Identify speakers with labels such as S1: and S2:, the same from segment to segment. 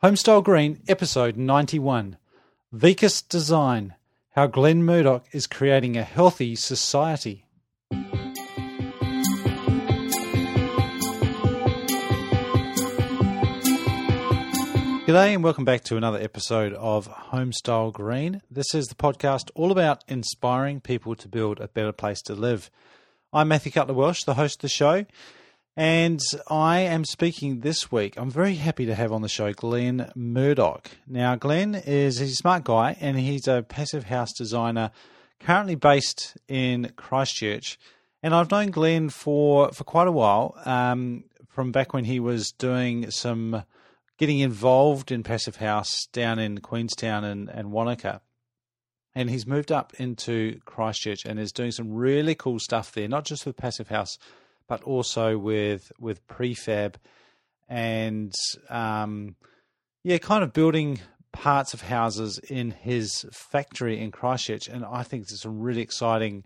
S1: Homestyle Green, episode 91 Vicus Design How Glenn Murdoch is Creating a Healthy Society. G'day, and welcome back to another episode of Homestyle Green. This is the podcast all about inspiring people to build a better place to live. I'm Matthew Cutler Welsh, the host of the show, and I am speaking this week. I'm very happy to have on the show Glenn Murdoch. Now, Glenn is a smart guy and he's a passive house designer currently based in Christchurch. And I've known Glenn for, for quite a while, um, from back when he was doing some getting involved in passive house down in Queenstown and, and Wanaka. And he's moved up into Christchurch and is doing some really cool stuff there, not just with passive house but also with with prefab and um, yeah, kind of building parts of houses in his factory in Christchurch, and I think it's some really exciting,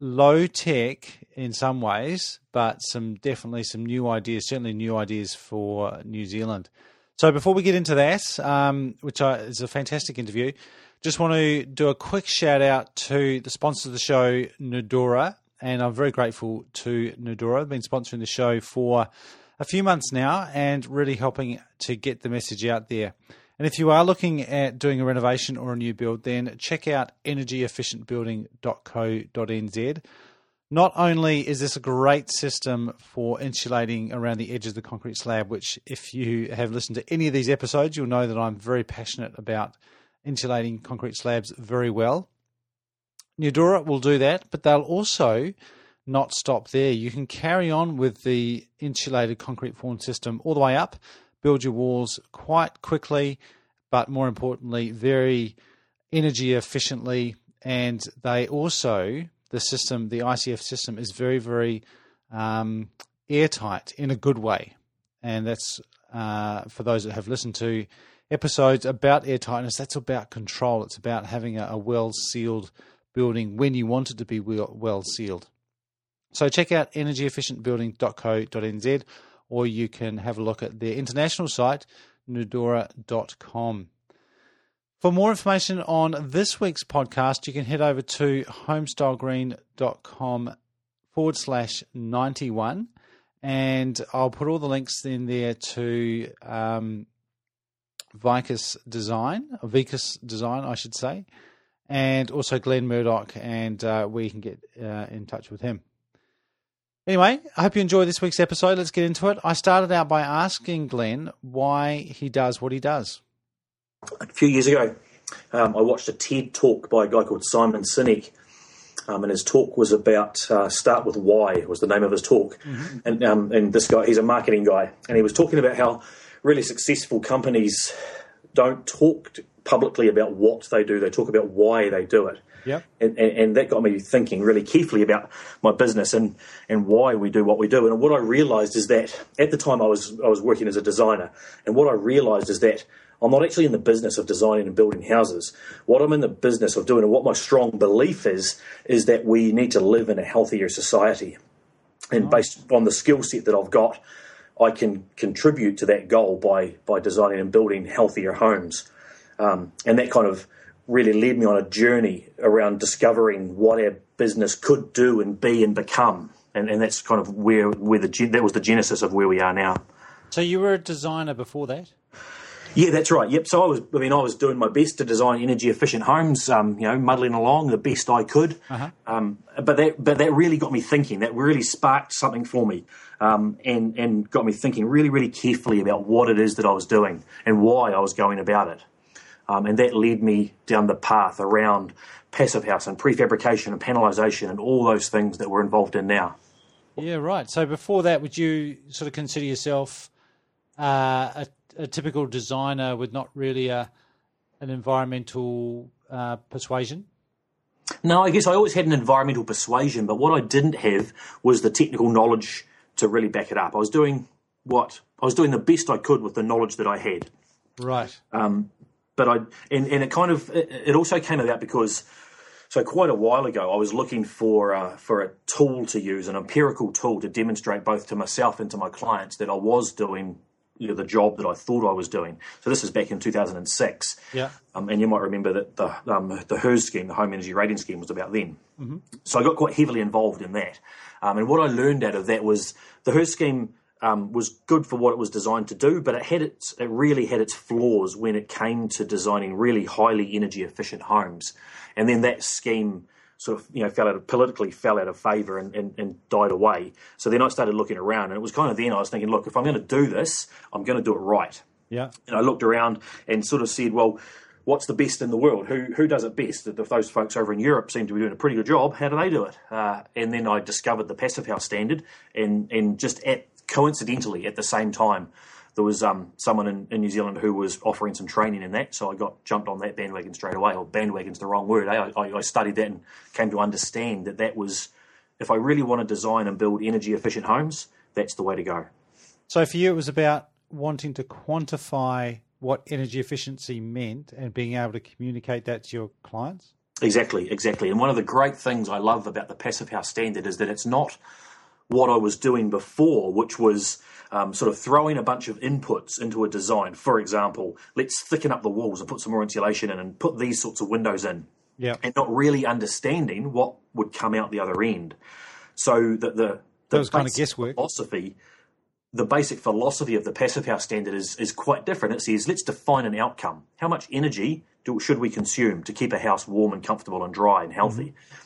S1: low tech in some ways, but some definitely some new ideas, certainly new ideas for New Zealand. So before we get into that, um, which I, is a fantastic interview, just want to do a quick shout out to the sponsor of the show, Nudura and I'm very grateful to Nudura. I've been sponsoring the show for a few months now and really helping to get the message out there. And if you are looking at doing a renovation or a new build, then check out energyefficientbuilding.co.nz. Not only is this a great system for insulating around the edge of the concrete slab, which, if you have listened to any of these episodes, you'll know that I'm very passionate about insulating concrete slabs very well. Nudura will do that, but they'll also not stop there. You can carry on with the insulated concrete form system all the way up, build your walls quite quickly, but more importantly, very energy efficiently. And they also, the system, the ICF system, is very, very um, airtight in a good way. And that's uh, for those that have listened to episodes about airtightness, that's about control. It's about having a, a well sealed building when you want it to be well sealed. So check out energyefficientbuilding.co.nz or you can have a look at their international site, nudura.com. For more information on this week's podcast, you can head over to homestylegreen.com forward slash 91 and I'll put all the links in there to um, Vicus Design, Vicus Design, I should say, and also Glenn Murdoch, and uh, we can get uh, in touch with him. Anyway, I hope you enjoyed this week's episode. Let's get into it. I started out by asking Glenn why he does what he does.
S2: A few years ago, um, I watched a TED talk by a guy called Simon Sinek, um, and his talk was about uh, start with why was the name of his talk. Mm-hmm. And um, and this guy, he's a marketing guy, and he was talking about how really successful companies don't talk publicly about what they do. They talk about why they do it.
S1: Yep.
S2: And, and, and, that got me thinking really carefully about my business and, and why we do what we do. And what I realized is that at the time I was, I was working as a designer, and what I realized is that I'm not actually in the business of designing and building houses. What I'm in the business of doing, and what my strong belief is, is that we need to live in a healthier society. And based on the skill set that I've got, I can contribute to that goal by, by designing and building healthier homes. Um, and that kind of really led me on a journey around discovering what our business could do and be and become. And, and that's kind of where, where the that was the genesis of where we are now.
S1: So you were a designer before that?
S2: Yeah, that's right. Yep. So I was, I mean, I was doing my best to design energy efficient homes. Um, you know, muddling along the best I could. Uh-huh. Um, but that, but that really got me thinking. That really sparked something for me, um, and and got me thinking really, really carefully about what it is that I was doing and why I was going about it. Um, and that led me down the path around passive house and prefabrication and panelisation and all those things that we're involved in now.
S1: Yeah, right. So before that, would you sort of consider yourself uh, a, a, typical designer with not really a, an environmental uh, persuasion?
S2: No, I guess I always had an environmental persuasion, but what I didn't have was the technical knowledge to really back it up. I was doing what I was doing the best I could with the knowledge that I had.
S1: Right.
S2: Um, but I and, and it kind of it, it, also came about because so quite a while ago I was looking for uh, for a tool to use, an empirical tool to demonstrate both to myself and to my clients that I was doing you know, the job that I thought I was doing. So this is back in 2006.
S1: Yeah.
S2: Um, and you might remember that the um, the HERS scheme, the Home Energy Rating Scheme, was about then. Mm-hmm. So I got quite heavily involved in that. Um, and what I learned out of that was the HERS scheme um, was good for what it was designed to do, but it had its it really had its flaws when it came to designing really highly energy efficient homes. And then that scheme sort of you know fell out of politically fell out of favour and, and, and, died away. So then I started looking around, and it was kind of then I was thinking, look, if I'm going to do this, I'm going to do it right.
S1: Yeah.
S2: And I looked around and sort of said, well, what's the best in the world? Who who does it best? If those folks over in Europe seem to be doing a pretty good job, how do they do it? Uh, and then I discovered the Passive House standard, and and just at coincidentally at the same time there was um, someone in, in, New Zealand who was offering some training in that, so I got jumped on that bandwagon straight away. Or bandwagon's the wrong word. Eh? I, I, studied that and came to understand that that was, if I really want to design and build energy efficient homes, that's the way to go.
S1: So for you, it was about wanting to quantify what energy efficiency meant and being able to communicate that to your clients.
S2: Exactly, exactly. And one of the great things I love about the Passive House standard is that it's not what I was doing before, which was um, sort of throwing a bunch of inputs into a design. For example, let's thicken up the walls and put some more insulation in and put these sorts of windows in.
S1: Yeah.
S2: And not really understanding what would come out the other end. So that the,
S1: the was kind of guesswork.
S2: philosophy, the basic philosophy of the passive house standard is, is quite different. It says, let's define an outcome. How much energy do, should we consume to keep a house warm and comfortable and dry and healthy? Mm-hmm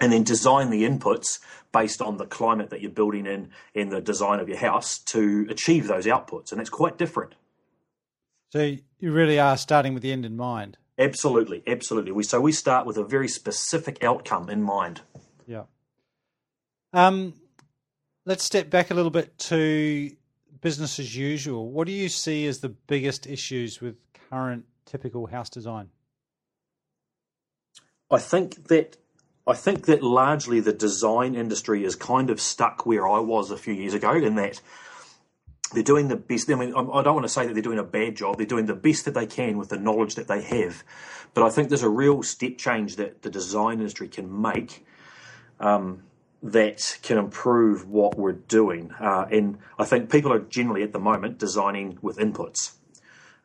S2: and then design the inputs based on the climate that you're building in in the design of your house to achieve those outputs and it's quite different.
S1: So you really are starting with the end in mind.
S2: Absolutely absolutely. We so we start with a very specific outcome in mind.
S1: Yeah. Um let's step back a little bit to business as usual. What do you see as the biggest issues with current typical house design?
S2: I think that I think that largely the design industry is kind of stuck where I was a few years ago in that they're doing the best. I mean, I don't want to say that they're doing a bad job. They're doing the best that they can with the knowledge that they have. But I think there's a real step change that the design industry can make um, that can improve what we're doing. Uh, and I think people are generally at the moment designing with inputs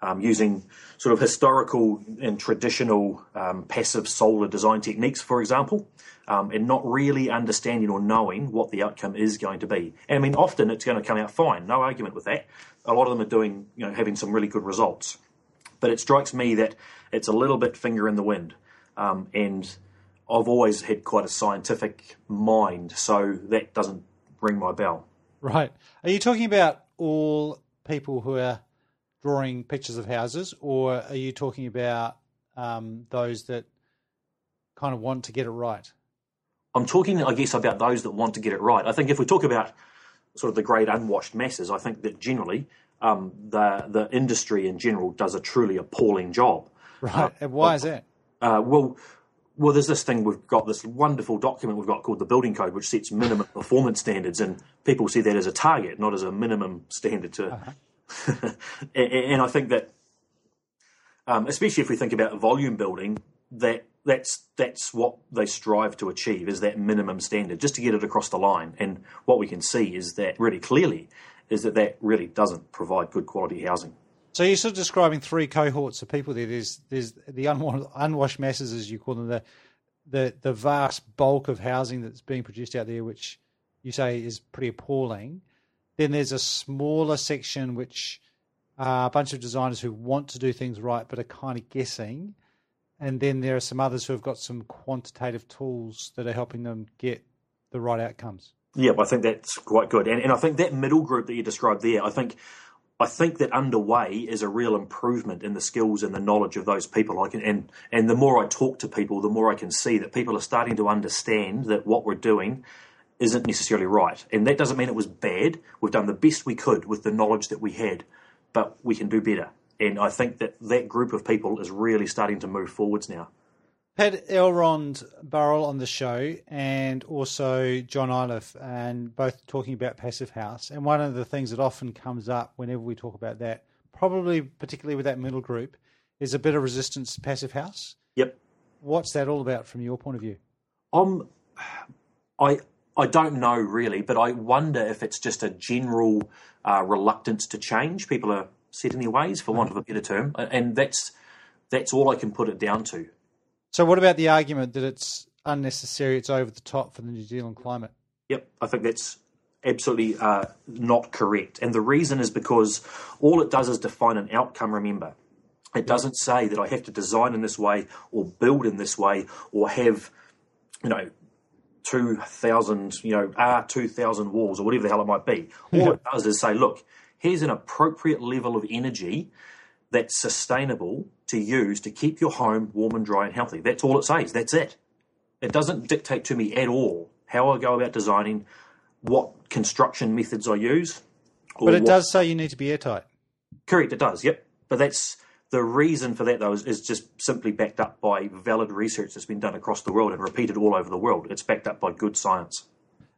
S2: um, using sort of historical and traditional um, passive solar design techniques, for example, um, and not really understanding or knowing what the outcome is going to be. And I mean, often it's going to come out fine, no argument with that. A lot of them are doing, you know, having some really good results. But it strikes me that it's a little bit finger in the wind. Um, and I've always had quite a scientific mind, so that doesn't ring my bell.
S1: Right. Are you talking about all people who are drawing pictures of houses, or are you talking about um, those that kind of want to get it right?
S2: I'm talking, I guess, about those that want to get it right. I think if we talk about sort of the great unwashed masses, I think that generally um, the the industry in general does a truly appalling job.
S1: Right. Uh, and why is that?
S2: Uh, well, well, there's this thing we've got this wonderful document we've got called the Building Code, which sets minimum performance standards, and people see that as a target, not as a minimum standard to uh-huh. and I think that, um, especially if we think about volume building, that that's that's what they strive to achieve is that minimum standard, just to get it across the line. And what we can see is that really clearly is that that really doesn't provide good quality housing.
S1: So you're sort of describing three cohorts of people there. There's there's the unwashed masses, as you call them, the the the vast bulk of housing that's being produced out there, which you say is pretty appalling. Then there's a smaller section which are a bunch of designers who want to do things right but are kind of guessing. And then there are some others who have got some quantitative tools that are helping them get the right outcomes.
S2: Yeah, I think that's quite good. And, and I think that middle group that you described there, I think I think that underway is a real improvement in the skills and the knowledge of those people. I can, and and the more I talk to people, the more I can see that people are starting to understand that what we're doing isn't necessarily right. And that doesn't mean it was bad. We've done the best we could with the knowledge that we had, but we can do better. And I think that that group of people is really starting to move forwards now.
S1: Had Elrond Burrell on the show and also John Iliff, and both talking about Passive House. And one of the things that often comes up whenever we talk about that, probably particularly with that middle group, is a bit of resistance to Passive House.
S2: Yep.
S1: What's that all about from your point of view?
S2: Um, I I don't know really, but I wonder if it's just a general uh, reluctance to change. People are set in their ways, for want of a better term, and that's that's all I can put it down to.
S1: So, what about the argument that it's unnecessary, it's over the top for the New Zealand climate?
S2: Yep, I think that's absolutely uh, not correct. And the reason is because all it does is define an outcome, remember. It doesn't say that I have to design in this way or build in this way or have, you know, 2,000, you know, ah, R 2,000 walls or whatever the hell it might be. All it does is say, look, here's an appropriate level of energy that's sustainable to use to keep your home warm and dry and healthy. That's all it says. That's it. It doesn't dictate to me at all how I go about designing, what construction methods I use.
S1: But it
S2: what-
S1: does say you need to be airtight.
S2: Correct, it does. Yep, but that's the reason for that though is, is just simply backed up by valid research that's been done across the world and repeated all over the world. It's backed up by good science.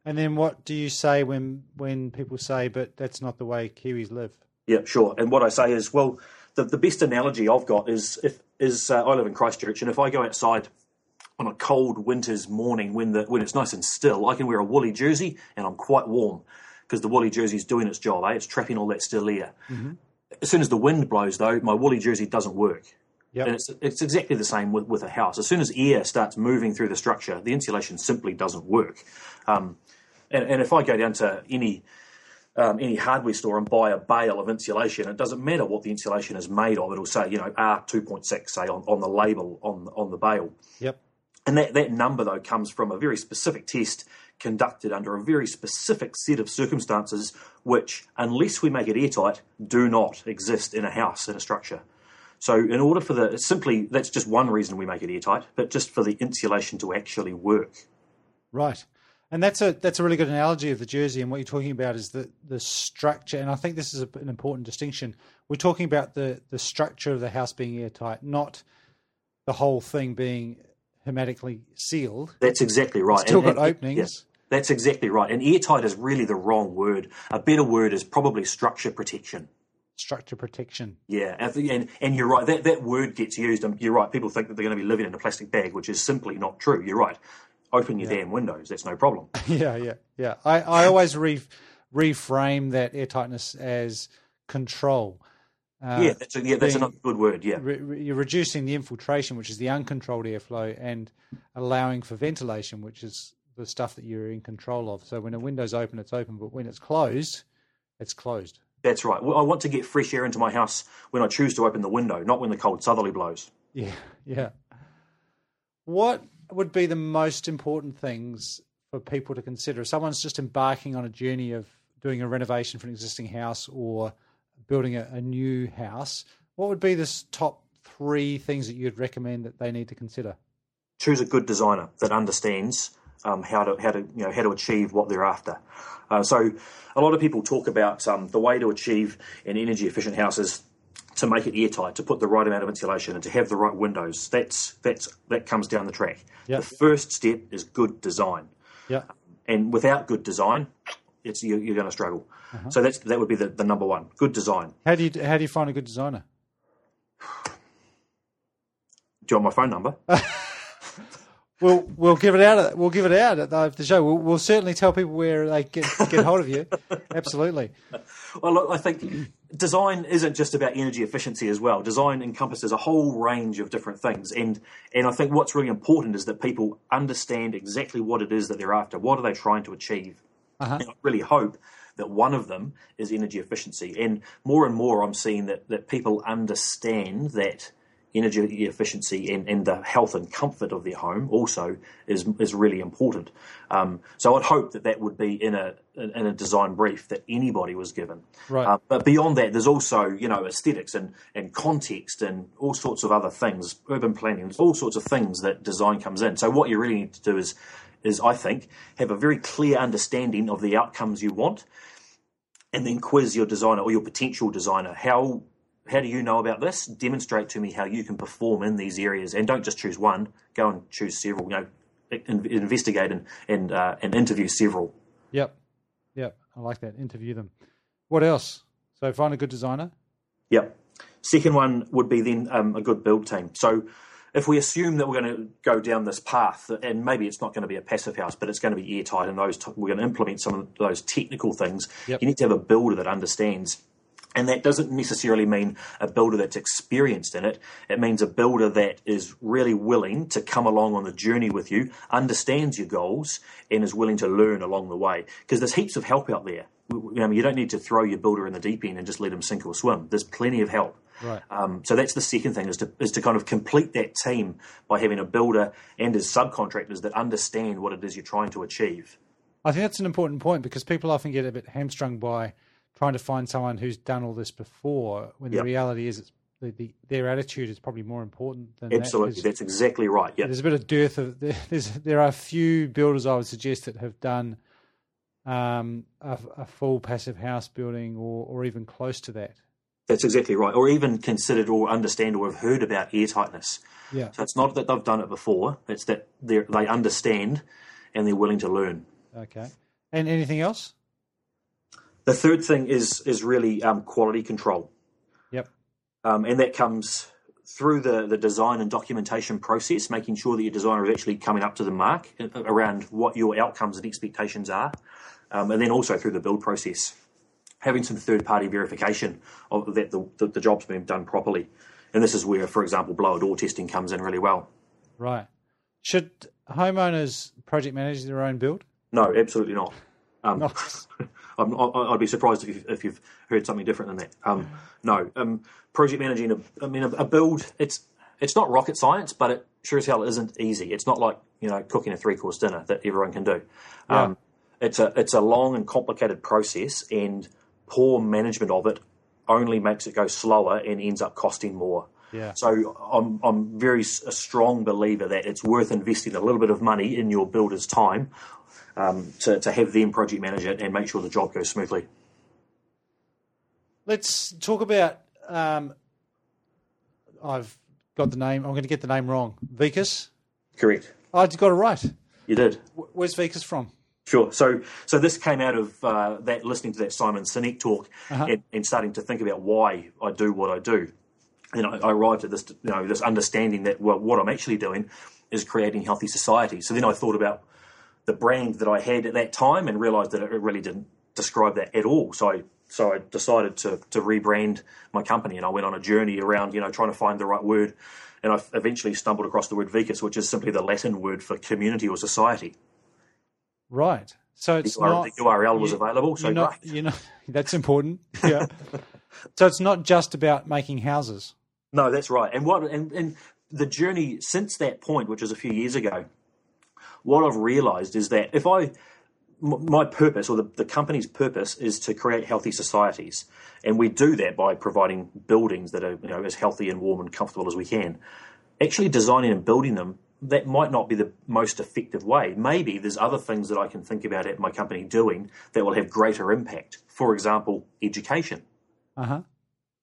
S1: And then what do you say when when people say, but that's not the way Kiwis live?
S2: Yeah, sure. And what I say is, well, the, the best analogy I've got is if is uh, I live in Christchurch, and if I go outside on a cold winter's morning when the when it's nice and still, I can wear a woolly jersey and I'm quite warm because the woolly jersey is doing its job. Eh? It's trapping all that still air. As soon as the wind blows, though, my woolly jersey doesn't work.
S1: Yep.
S2: And it's, it's exactly the same with, with a house. As soon as air starts moving through the structure, the insulation simply doesn't work. Um, and, and if I go down to any um, any hardware store and buy a bale of insulation, it doesn't matter what the insulation is made of. It'll say, you know, R two point six, say on, on the label on on the bale.
S1: Yep.
S2: And that, that number, though, comes from a very specific test conducted under a very specific set of circumstances, which, unless we make it airtight, do not exist in a house, in a structure. So, in order for the simply, that's just one reason we make it airtight, but just for the insulation to actually work.
S1: Right. And that's a that's a really good analogy of the jersey. And what you're talking about is the the structure. And I think this is a, an important distinction. We're talking about the the structure of the house being airtight, not the whole thing being hermetically sealed.
S2: That's exactly right.
S1: Still
S2: And-
S1: got
S2: and-
S1: openings.
S2: yeah, that's exactly right. And airtight is really the wrong word. A better word is probably structure protection.
S1: Structure protection.
S2: Yeah, and, and and you're right. That that word gets used. And you're right. People think that they're going to be living in a plastic bag, which is simply not true. You're right. Open your damn windows. That's no problem.
S1: Yeah, yeah, yeah. I, I always re, reframe that airtightness as control. Uh,
S2: yeah, that's a, yeah, that's
S1: being-
S2: another good word. Yeah,
S1: re- re- you're reducing the infiltration, which is the uncontrolled airflow, and allowing for ventilation, which is the stuff that you're in control of. So when a window's open, it's open, but when it's closed, it's closed.
S2: that's right. Well, I want to get fresh air into my house when I choose to open the window, not when the cold southerly blows.
S1: Yeah, yeah. What would be the most important things for people to consider? If someone's just embarking on a journey of doing a renovation for an existing house or building a, a new house, what would be the s- top three things that you'd recommend that they need to consider?
S2: choose a good designer that understands um, how to how to you know how to achieve what they're after. Uh, so a lot of people talk about um, the way to achieve an energy efficient house is to make it airtight, to put the right amount of insulation, and to have the right windows. That's that's that comes down the track.
S1: Yep.
S2: The first step is good design,
S1: Yeah.
S2: and without good design, it's you, you're going to struggle. Uh-huh. So that's that would be the, the number one. Good design.
S1: How do you how do you find a good designer?
S2: Do you want my phone number?
S1: We'll we'll give it out. At, we'll give it out at the, the show. We'll, we'll certainly tell people where they get get hold of you. Absolutely.
S2: Well, look, I think design isn't just about energy efficiency as well. Design encompasses a whole range of different things, and and I think what's really important is that people understand exactly what it is that they're after. What are they trying to achieve?
S1: Uh-huh.
S2: And I really hope that one of them is energy efficiency, and more and more I'm seeing that that people understand that energy efficiency and, and the health and comfort of their home also is is really important. Um, so I'd hope that that would be in a in a design brief that anybody was given.
S1: Right.
S2: Uh, but beyond that, there's also you know aesthetics and and context and all sorts of other things, urban planning, all sorts of things that design comes in. So what you really need to do is is I think have a very clear understanding of the outcomes you want, and then quiz your designer or your potential designer. How how do you know about this? Demonstrate to me how you can perform in these areas, and don't just choose one. Go and choose several. You know, in, investigate and and uh, and interview several.
S1: Yep. Yep. I like that. Interview them. What else? So find a good designer.
S2: Yep. Second one would be then um, a good build team. So if we assume that we're going to go down this path, and maybe it's not going to be a passive house, but it's going to be airtight, and those we're going to implement some of those technical things.
S1: Yep.
S2: You need to have a builder that understands. And that doesn't necessarily mean a builder that's experienced in it. It means a builder that is really willing to come along on the journey with you, understands your goals, and is willing to learn along the way. Because there's heaps of help out there. You, know, you don't need to throw your builder in the deep end and just let him sink or swim. There's plenty of help.
S1: Right.
S2: Um, so that's the second thing is to is to kind of complete that team by having a builder and his subcontractors that understand what it is you're trying to achieve.
S1: I think that's an important point because people often get a bit hamstrung by trying to find someone who's done all this before when
S2: Yep.
S1: the reality is it's the, the, their attitude is probably more important than
S2: Absolutely,
S1: that.
S2: that's exactly right. Yeah,
S1: There's a bit of dearth of there's there are a few builders I would suggest that have done um, a, a full passive house building or or even close to that.
S2: that's exactly right. Or even considered or understand or have heard about airtightness.
S1: Yeah.
S2: So it's not that they've done it before; it's that they they understand and they're willing to learn.
S1: Okay. And anything else?
S2: The third thing is is really um, quality control.
S1: Yep.
S2: um, and that comes through the, the design and documentation process, making sure that your designer is actually coming up to the mark uh, around what your outcomes and expectations are, um, and then also through the build process, having some third party verification of that the, the, the job's been done properly. And this is where, for example, blower door testing comes in really well.
S1: Right. Should homeowners project manage their own build?
S2: No, absolutely not. Um, I- I'd be surprised if you've, if you've heard something different than that. Um, no, um, project managing. A, I mean, a, a build. It's it's not rocket science, but it sure as hell isn't easy. It's not like you know cooking a three course dinner that everyone can do. Um, it's a it's a long and complicated process, and poor management of it only makes it go slower and ends up costing more.
S1: Yeah.
S2: So I'm I'm very a strong believer that it's worth investing a little bit of money in your builder's time um, to to have them project manage it and make sure the job goes smoothly.
S1: Let's talk about. Um, I've got the name. I'm going to get the name wrong. Vicus.
S2: Correct.
S1: Oh, I got it right.
S2: You did.
S1: Where's Vicus from?
S2: Sure. So, so this came out of uh, that listening to that Simon Sinek talk
S1: Uh-huh.
S2: and, and starting to think about why I do what I do. And I, I arrived at this, you know, this understanding that well, what I'm actually doing is creating healthy society. So then I thought about the brand that I had at that time and realised that it really didn't describe that at all. So I, so I decided to to rebrand my company, and I went on a journey around, you know, trying to find the right word. And I eventually stumbled across the word vicus, which is simply the Latin word for community or society.
S1: Right. So it's
S2: The URL
S1: not.
S2: the URL was
S1: you-
S2: available, so
S1: not,
S2: great.
S1: you know, that's important. Yeah. so it's not just about making houses.
S2: No, that's right. And what and, and the journey since that point, which was a few years ago, what I've realised is that if I my purpose or the, the company's purpose is to create healthy societies, and we do that by providing buildings that are you know as healthy and warm and comfortable as we can. Actually, designing and building them that might not be the most effective way. Maybe there's other things that I can think about at my company doing that will have greater impact. For example, education.
S1: Uh huh.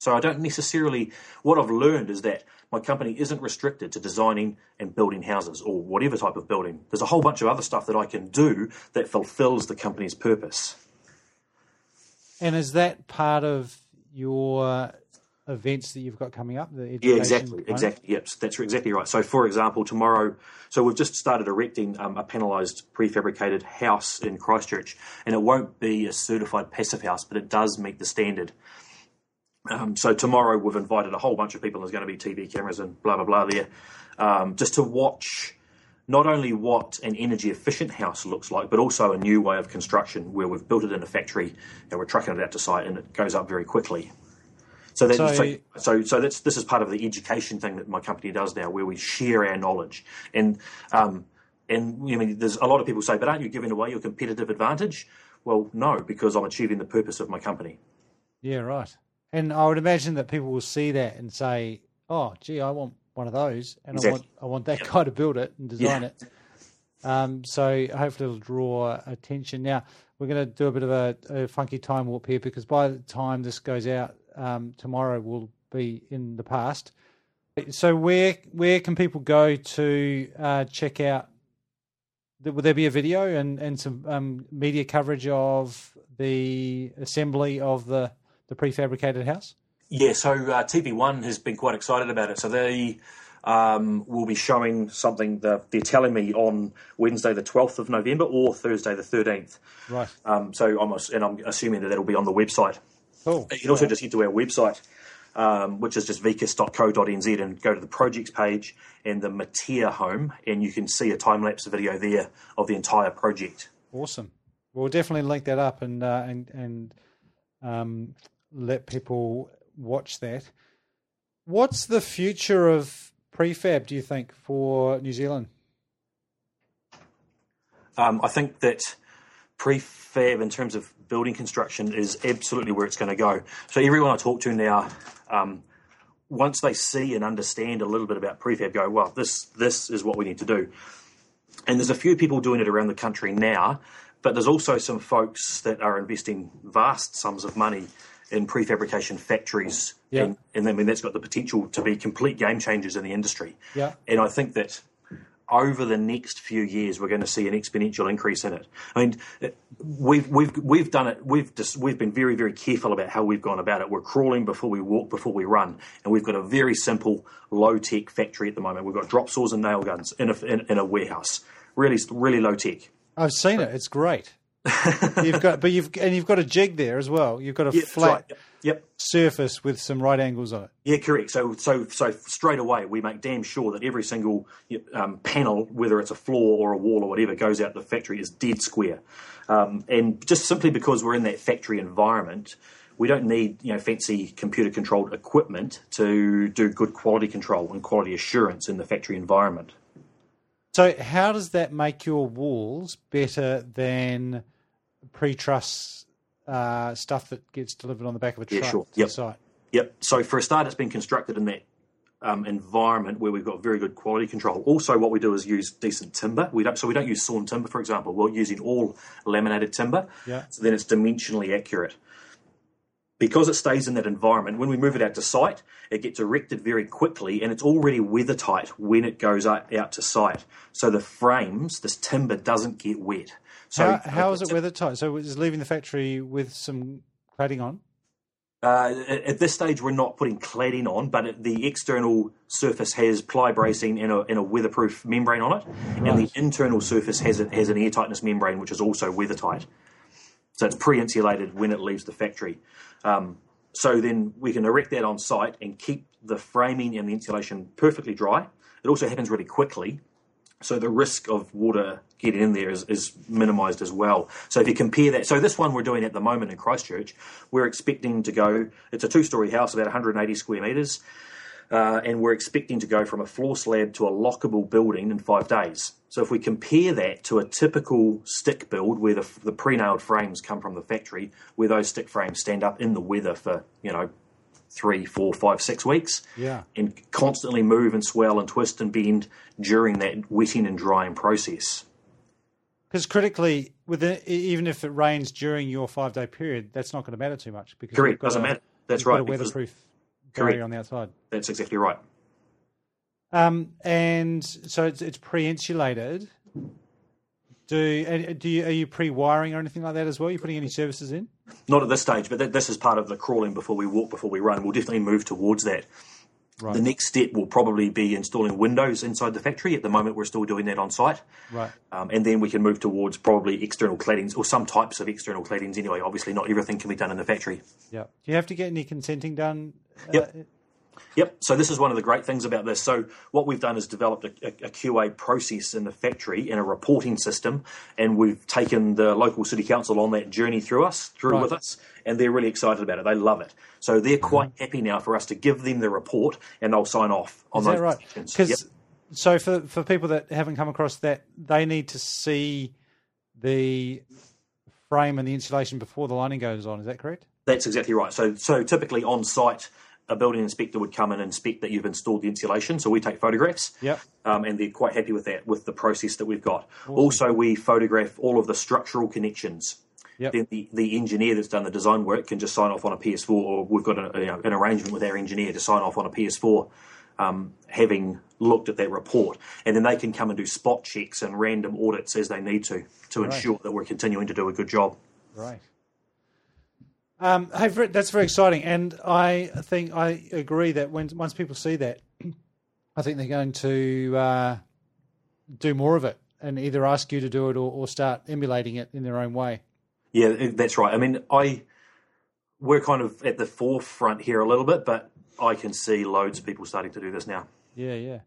S2: So I don't necessarily. What I've learned is that my company isn't restricted to designing and building houses or whatever type of building. There's a whole bunch of other stuff that I can do that fulfills the company's purpose.
S1: And is that part of your events that you've got coming up?
S2: Yeah, exactly,
S1: component?
S2: exactly. Yep, that's exactly right. So, for example, tomorrow, so we've just started erecting um, a panelised prefabricated house in Christchurch, and it won't be a certified passive house, but it does meet the standard. Um, so tomorrow we've invited a whole bunch of people. There's going to be TV cameras and blah blah blah there, um, just to watch not only what an energy efficient house looks like, but also a new way of construction where we've built it in a factory and we're trucking it out to site and it goes up very quickly. So that
S1: So-
S2: so, so so that's this is part of the education thing that my company does now, where we share our knowledge and um, and I mean, there's a lot of people say, but aren't you giving away your competitive advantage? Well, no, because I'm achieving the purpose of my company.
S1: Yeah, right. And I would imagine that people will see that and say, "Oh, gee, I want one of those, and I want I want that guy to build it and design
S2: Yeah.
S1: it." Um, so hopefully it'll draw attention. Now we're going to do a bit of a, a funky time warp here because by the time this goes out um, tomorrow, will be in the past. So where where can people go to uh, check out? Will there be a video and and some um, media coverage of the assembly of the the prefabricated house?
S2: Yeah, so uh, TV One has been quite excited about it. So they um, we'll be showing something that they're telling me on Wednesday, the 12th of November, or Thursday, the 13th.
S1: Right.
S2: Um, so I'm and I'm assuming that that'll be on the website.
S1: Cool.
S2: You can also just head to our website, um, which is just vicus.co.nz, and go to the projects page and the Matia home, and you can see a time lapse video there of the entire project.
S1: Awesome. We'll definitely link that up and uh, and and um, let people watch that. What's the future of prefab? Do you think for New Zealand?
S2: Um, I think that prefab, in terms of building construction, is absolutely where it's going to go. So everyone I talk to now, um, once they see and understand a little bit about prefab, go, well, this this is what we need to do. And there's a few people doing it around the country now, but there's also some folks that are investing vast sums of money in prefabrication factories.
S1: Yeah.
S2: And, and I mean, that's got the potential to be complete game changers in the industry.
S1: Yeah.
S2: And I think that over the next few years, we're going to see an exponential increase in it. I mean, we've we've we've done it. We've just we've been very very careful about how we've gone about it. We're crawling before we walk, before we run, and we've got a very simple low tech factory at the moment. We've got drop saws and nail guns in a in, in a warehouse. Really really low tech.
S1: I've seen it. It's great. You've got, but you've and you've got a jig there as well. You've got a
S2: that's
S1: flat
S2: right. Yep. Yep.
S1: surface with some right angles on it.
S2: Yeah, correct. So, so, so straight away, we make damn sure that every single um, panel, whether it's a floor or a wall or whatever, goes out the factory is dead square. Um, and just simply because we're in that factory environment, we don't need you know fancy computer controlled equipment to do good quality control and quality assurance in the factory environment.
S1: So, how does that make your walls better than pre-truss uh, stuff that gets delivered on the back of a
S2: Yeah,
S1: truck
S2: sure.
S1: to
S2: Yep.
S1: the site?
S2: Yep. So for a start, it's been constructed in that um, environment where we've got very good quality control. Also, what we do is use decent timber. We don't, so we don't use sawn timber, for example. We're using all laminated timber.
S1: Yeah.
S2: So then it's dimensionally accurate. Because it stays in that environment, when we move it out to site, it gets erected very quickly and it's already weather tight when it goes out, out to site. So the frames, this timber doesn't get wet. So
S1: How, how is it weather tight? So, it's leaving the factory with some cladding on.
S2: Uh, at this stage, we're not putting cladding on, but the external surface has ply bracing and a, and a weatherproof membrane on it, and the internal surface has a, has an air tightness membrane, which is also weather tight. So it's pre-insulated when it leaves the factory. Um, so then we can erect that on site and keep the framing and the insulation perfectly dry. It also happens really quickly, so the risk of water getting in there is, is minimised as well. So if you compare that, so this one we're doing at the moment in Christchurch, we're expecting to go. It's a two-story house, about 180 square metres, uh, and we're expecting to go from a floor slab to a lockable building in five days. So if we compare that to a typical stick build, where the, the pre-nailed frames come from the factory, where those stick frames stand up in the weather for you know three, four, five, six weeks,
S1: Yeah.
S2: and constantly move and swell and twist and bend during that wetting and drying process.
S1: Because critically, with it, e- even if it rains during your five day period, that's not going to matter too much. Because
S2: Correct, doesn't
S1: a-
S2: matter. That's right,
S1: weatherproof
S2: Correct.
S1: on the outside.
S2: That's exactly right.
S1: Um, and so it's, it's pre insulated. Do do you, are you pre wiring or anything like that as well? Are you putting any services in?
S2: Not at this stage, but th- this is part of the crawling before we walk, before we run. We'll definitely move towards that.
S1: Right.
S2: The next step will probably be installing windows inside the factory. At the moment, we're still doing that on site.
S1: Right.
S2: Um, and then we can move towards probably external claddings or some types of external claddings anyway. Obviously, not everything can be done in the factory.
S1: Yeah. Do you have to get any consenting done? uh,
S2: Yep. So this is one of the great things about this. So what we've done is developed a, a, a QA process in the factory and a reporting system, and we've taken the local city council on that journey through us, through
S1: Right.
S2: with us, and they're really excited about it. They love it. So they're mm-hmm. quite happy now for us to give them the report, and they'll sign off on
S1: Is
S2: those
S1: that right? Because
S2: Yep.
S1: so for for people that haven't come across that, they need to see the frame and the insulation before the lining goes on. Is that correct?
S2: That's exactly right. So, so typically on site, a building inspector would come and inspect that you've installed the insulation. So we take photographs,
S1: Yep.
S2: um, and they're quite happy with that, with the process that we've got. Also, we photograph all of the structural connections.
S1: Yep.
S2: Then the, the engineer that's done the design work can just sign off on a PS4, or we've got a, you know, an arrangement with our engineer to sign off on a PS4, um, having looked at that report, and then they can come and do spot checks and random audits as they need to to
S1: Right.
S2: ensure that we're continuing to do a good job.
S1: Right. Um, hey, that's very exciting, and I think I agree that when once people see that, I think they're going to uh, do more of it and either ask you to do it or, or start emulating it in their own way.
S2: Yeah, that's right. I mean, I we're kind of at the forefront here a little bit, but I can see loads of people starting to do this now.
S1: Yeah, yeah.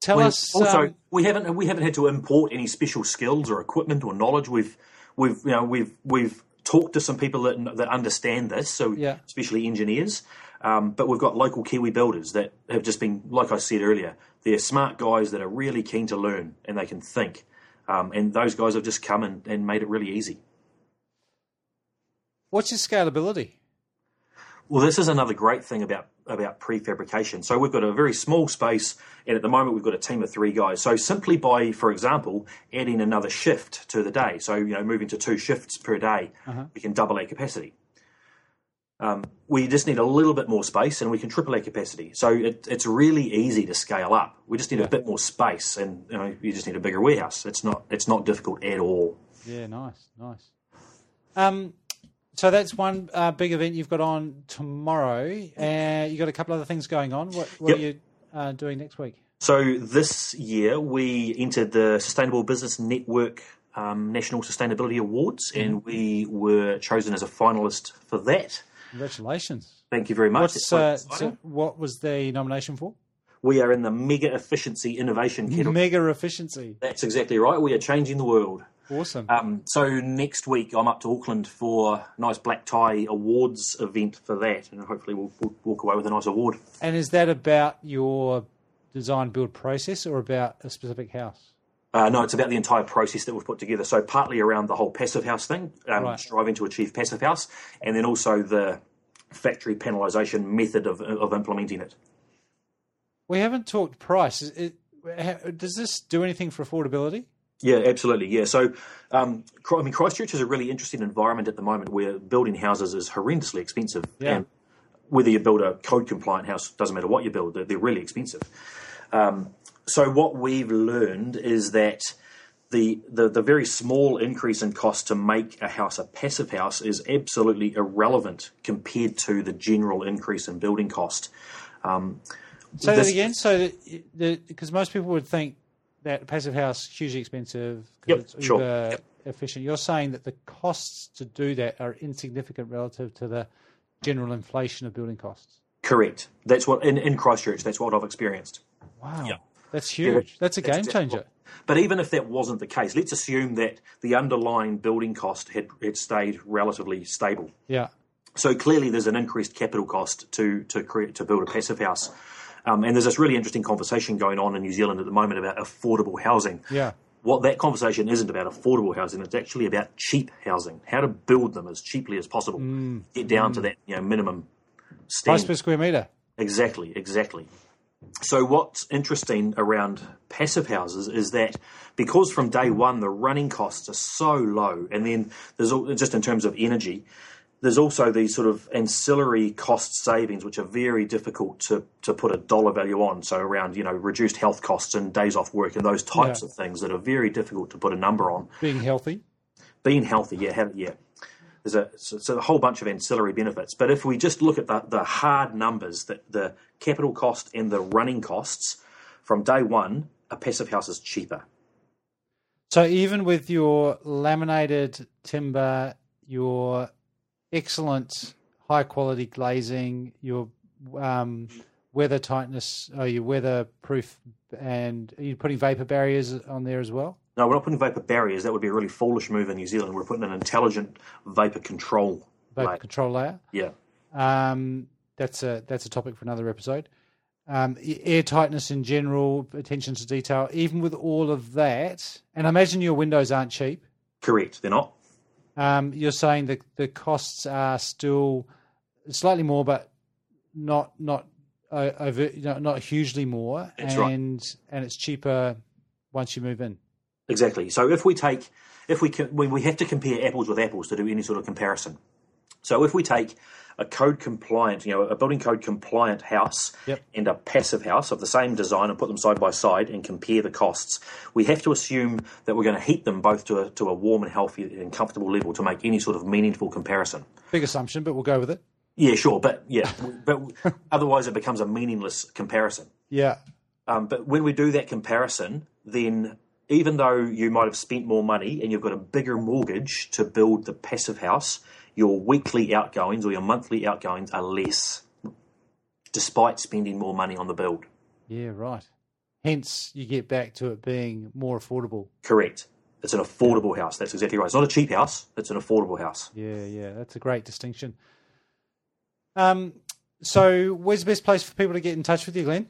S1: Tell
S2: We-
S1: us
S2: also
S1: um,
S2: we haven't we haven't had to import any special skills or equipment or knowledge. We've we've you know we've we've talked to some people that that understand this, so
S1: Yeah.
S2: especially engineers. Um, but we've got local Kiwi builders that have just been, like I said earlier, they're smart guys that are really keen to learn and they can think. Um, and those guys have just come and, and made it really easy.
S1: what's your scalability?
S2: Well, this is another great thing about about prefabrication. So we've got a very small space, and at the moment we've got a team of three guys. So simply by, for example, adding another shift to the day, so you know moving to two shifts per day, we can double our capacity. Um, we just need a little bit more space, and we can triple our capacity. So it, it's really easy to scale up. We just need a bit more space, and you know you just need a bigger warehouse. It's not it's not difficult at all.
S1: Yeah, nice, nice. Um, so that's one uh, big event you've got on tomorrow. Uh, you got a couple other things going on. What, what are you uh, doing next week?
S2: So this year we entered the Sustainable Business Network um, National Sustainability Awards, and we were chosen as a finalist for that.
S1: Congratulations.
S2: Thank you very much.
S1: What's uh, so what was the nomination for?
S2: we are in the Mega Efficiency Innovation category.
S1: Mega efficiency.
S2: That's exactly right. We are changing the world.
S1: Awesome.
S2: Um, so next week I'm up to Auckland for a nice black tie awards event for that, and hopefully we'll, we'll walk away with a nice award.
S1: and is that about your design build process or about a specific house?
S2: Uh, no, it's about the entire process that we've put together. So partly around the whole passive house thing, um,
S1: Right.
S2: striving to achieve passive house, and then also the factory panelization method of, of implementing it.
S1: We haven't talked price. It, does this do anything for affordability?
S2: Yeah, absolutely. Yeah. So, um, I mean, Christchurch is a really interesting environment at the moment where building houses is horrendously expensive.
S1: Yeah.
S2: And whether you build a code compliant house, doesn't matter what you build, they're, they're really expensive. Um, so, what we've learned is that the, the, the very small increase in cost to make a house a passive house is absolutely irrelevant compared to the general increase in building cost. Um,
S1: Say
S2: this-
S1: that again. So because most people would think that passive house hugely expensive
S2: Yep,
S1: because it's
S2: sure.
S1: uber efficient. You're saying that the costs to do that are insignificant relative to the general inflation of building costs.
S2: Correct. That's what in, in Christchurch. That's what I've experienced.
S1: Wow,
S2: Yeah.
S1: that's huge. that's a
S2: that's
S1: game
S2: exactly
S1: changer.
S2: But even if that wasn't the case, let's assume that the underlying building cost had, had stayed relatively stable.
S1: Yeah,
S2: So clearly, there's an increased capital cost to to create to build a passive house. Um, and there's this really interesting conversation going on in New Zealand at the moment about affordable housing.
S1: yeah.
S2: What that conversation isn't about affordable housing; it's actually about cheap housing. How to build them as cheaply as possible, mm. get down to mm. that you know minimum
S1: Price per square meter.
S2: Exactly, exactly. So what's interesting around passive houses is that because from day mm. one the running costs are so low, and then there's al- just in terms of energy, there's also these sort of ancillary cost savings which are very difficult to, to put a dollar value on. So around you know reduced health costs and days off work and those types
S1: Yeah.
S2: of things that are very difficult to put a number on
S1: Being healthy.
S2: being healthy, yeah, have, yeah. There's a, a whole bunch of ancillary benefits. But if we just look at the, the hard numbers, that the capital cost and the running costs, from day one, a passive house is cheaper.
S1: So even with your laminated timber, your excellent high quality glazing, your um, weather tightness, uh, your weather proof, and are you putting vapor barriers on there as well?
S2: No, we're not putting vapor barriers. That would be a really foolish move in New Zealand. We're putting an intelligent vapor control.
S1: Vapor
S2: layer.
S1: control layer.
S2: Yeah.
S1: Um, that's a that's a topic for another episode. Um, air tightness in general, attention to detail. Even with all of that, and I imagine your windows aren't cheap.
S2: Correct. They're not.
S1: Um, you're saying that the costs are still slightly more, but not not uh, over, you know, not hugely more,
S2: That's right.
S1: and and it's cheaper once you move in.
S2: Exactly. So if we take, if we can, when we have to compare apples with apples to do any sort of comparison. So if we take a code compliant, you know, a building code compliant house
S1: Yep.
S2: and a passive house of the same design and put them side by side and compare the costs, we have to assume that we're going to heat them both to a, to a warm and healthy and comfortable level to make any sort of meaningful comparison.
S1: Big assumption, but we'll go with it.
S2: Yeah, sure, but yeah, but otherwise it becomes a meaningless comparison.
S1: Yeah.
S2: Um, but when we do that comparison, then even though you might have spent more money and you've got a bigger mortgage to build the passive house, your weekly outgoings or your monthly outgoings are less, despite spending more money on the build.
S1: Yeah, right. Hence, you get back to it being more affordable.
S2: Correct. It's an affordable house. That's exactly right. It's not a cheap house. It's an affordable house.
S1: Yeah, yeah. That's a great distinction. Um, so, where's the best place for people to get in touch with you, Glenn?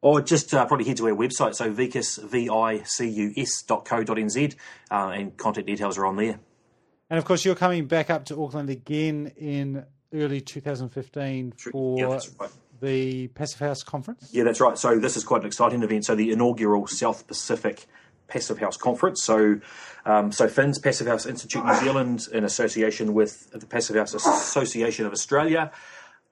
S2: Or just uh, probably head to our website, so vicus, V-I-C-U-S dot co dot nz, uh, and contact details are on there.
S1: And of course, you're coming back up to Auckland again in early 2015 for
S2: Yeah, right.
S1: the Passive House Conference.
S2: Yeah, that's right. So this is quite an exciting event. So the inaugural South Pacific Passive House Conference. So, um, so PHINZ Passive House Institute New Zealand, in association with the Passive House Association of Australia,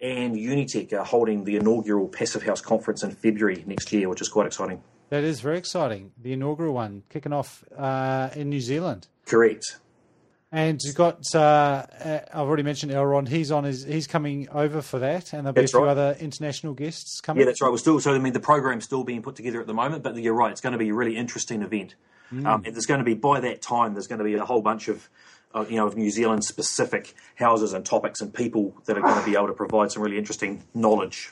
S2: and Unitec are holding the inaugural Passive House Conference in February next year, which is quite exciting.
S1: That is very exciting. The inaugural one kicking off uh, in New Zealand.
S2: Correct.
S1: And you've got, uh, uh, I've already mentioned Elrond. He's on his, he's coming over for that, and there'll be
S2: That's
S1: a few
S2: right.
S1: other international guests coming.
S2: Yeah, that's right. We're still so I mean the program's still being put together at the moment, but you're right. It's going to be a really interesting event. Um, and there's going to be by that time there's going to be a whole bunch of uh, you know of New Zealand specific houses and topics and people that are going to be able to provide some really interesting knowledge.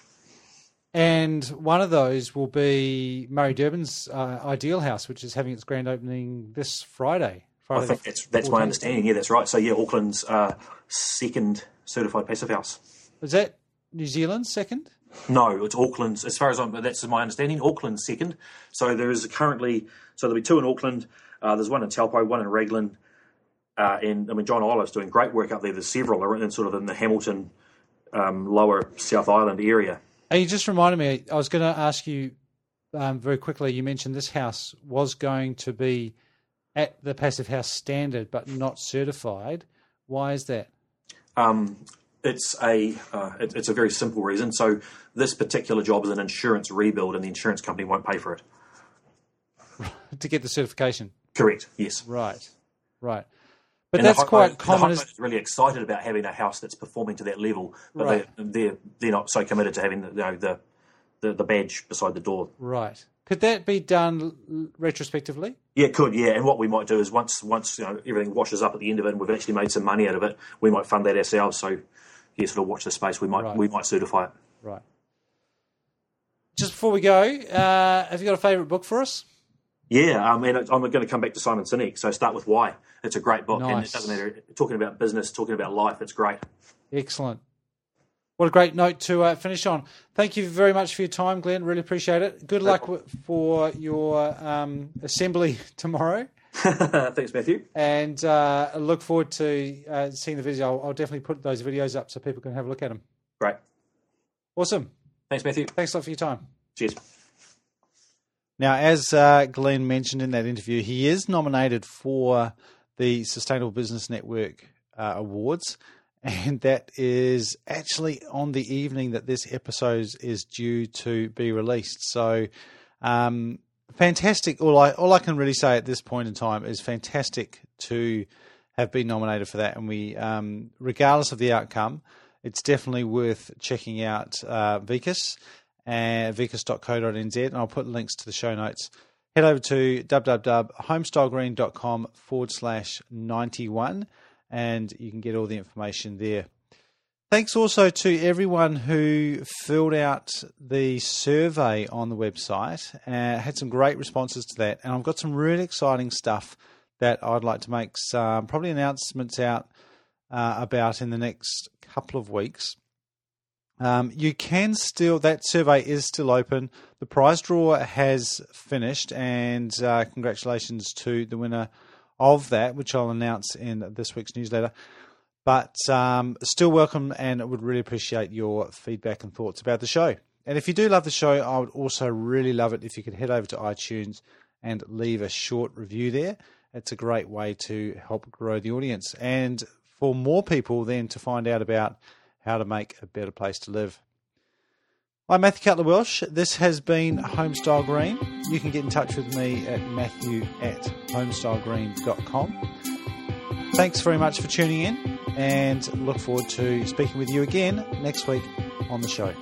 S1: And one of those will be Murray Durbin's uh, Ideal House, which is having its grand opening this Friday. Friday
S2: I think that's that's my understanding. Yeah, that's right. So yeah, Auckland's uh, second certified passive house.
S1: Is that New Zealand's second?
S2: No, it's Auckland's. As far as I'm, that's my understanding. Auckland's second. So there is currently. So there'll be two in Auckland. Uh, there's one in Taupo, one in Raglan, uh, and I mean John Olive's doing great work up there. There's several are in sort of in the Hamilton, um, lower South Island area.
S1: And you just reminded me, I was going to ask you um, very quickly. You mentioned this house was going to be at the Passive House standard, but not certified. Why is that?
S2: Um, it's a uh, it, it's a very simple reason. So this particular job is an insurance rebuild, and the insurance company won't pay for it.
S1: To get the certification.
S2: Correct. Yes.
S1: Right. Right. But
S2: And
S1: that's
S2: home-
S1: quite
S2: the
S1: common. Is,
S2: homeowner's really excited about having a house that's performing to that level, but
S1: Right.
S2: they're, they're they're not so committed to having the, you know, the, the the badge beside the door.
S1: right. Could that be done retrospectively?
S2: Yeah, it could yeah. And what we might do is once once you know everything washes up at the end of it, and we've actually made some money out of it, we might fund that ourselves. So yeah, sort of watch the space. We might
S1: Right.
S2: we might certify it.
S1: Right. Just before we go, uh, have you got a favourite book for us?
S2: Yeah, um, and I'm going to come back to Simon Sinek. So start with why. It's a great book, and it doesn't matter talking about business, talking about life. It's great.
S1: Excellent. What a great note to uh, finish on. Thank you very much for your time, Glenn. Really appreciate it. Good luck w- for your um, assembly tomorrow.
S2: Thanks, Matthew.
S1: And uh, look forward to uh, seeing the video. I'll, I'll definitely put those videos up so people can have a look at them.
S2: Great.
S1: Awesome.
S2: Thanks, Matthew.
S1: Thanks a lot for your time.
S2: Cheers.
S1: Now, as uh, Glenn mentioned in that interview, he is nominated for the Sustainable Business Network uh, Awards, and that is actually on the evening that this episode is due to be released. So, um, fantastic! All I all I can really say at this point in time is fantastic to have been nominated for that, and we, um, regardless of the outcome, it's definitely worth checking out uh, Vicus and vicus.co.nz, and I'll put links to the show notes. Head over to www.homestylegreen.com forward slash 91, and you can get all the information there. Thanks also to everyone who filled out the survey on the website. Uh, had some great responses to that, and I've got some really exciting stuff that I'd like to make some probably announcements out uh, about in the next couple of weeks. Um, you can still that survey is still open. The prize draw has finished, and uh, congratulations to the winner of that, which I'll announce in this week's newsletter. But um, still welcome, and would really appreciate your feedback and thoughts about the show. And if you do love the show, I would also really love it if you could head over to iTunes and leave a short review there. It's a great way to help grow the audience and for more people then to find out about how to make a better place to live. I'm Matthew Cutler Welsh. This has been Homestyle Green. You can get in touch with me at matthew at homestylegreen.com. Thanks very much for tuning in, and look forward to speaking with you again next week on the show.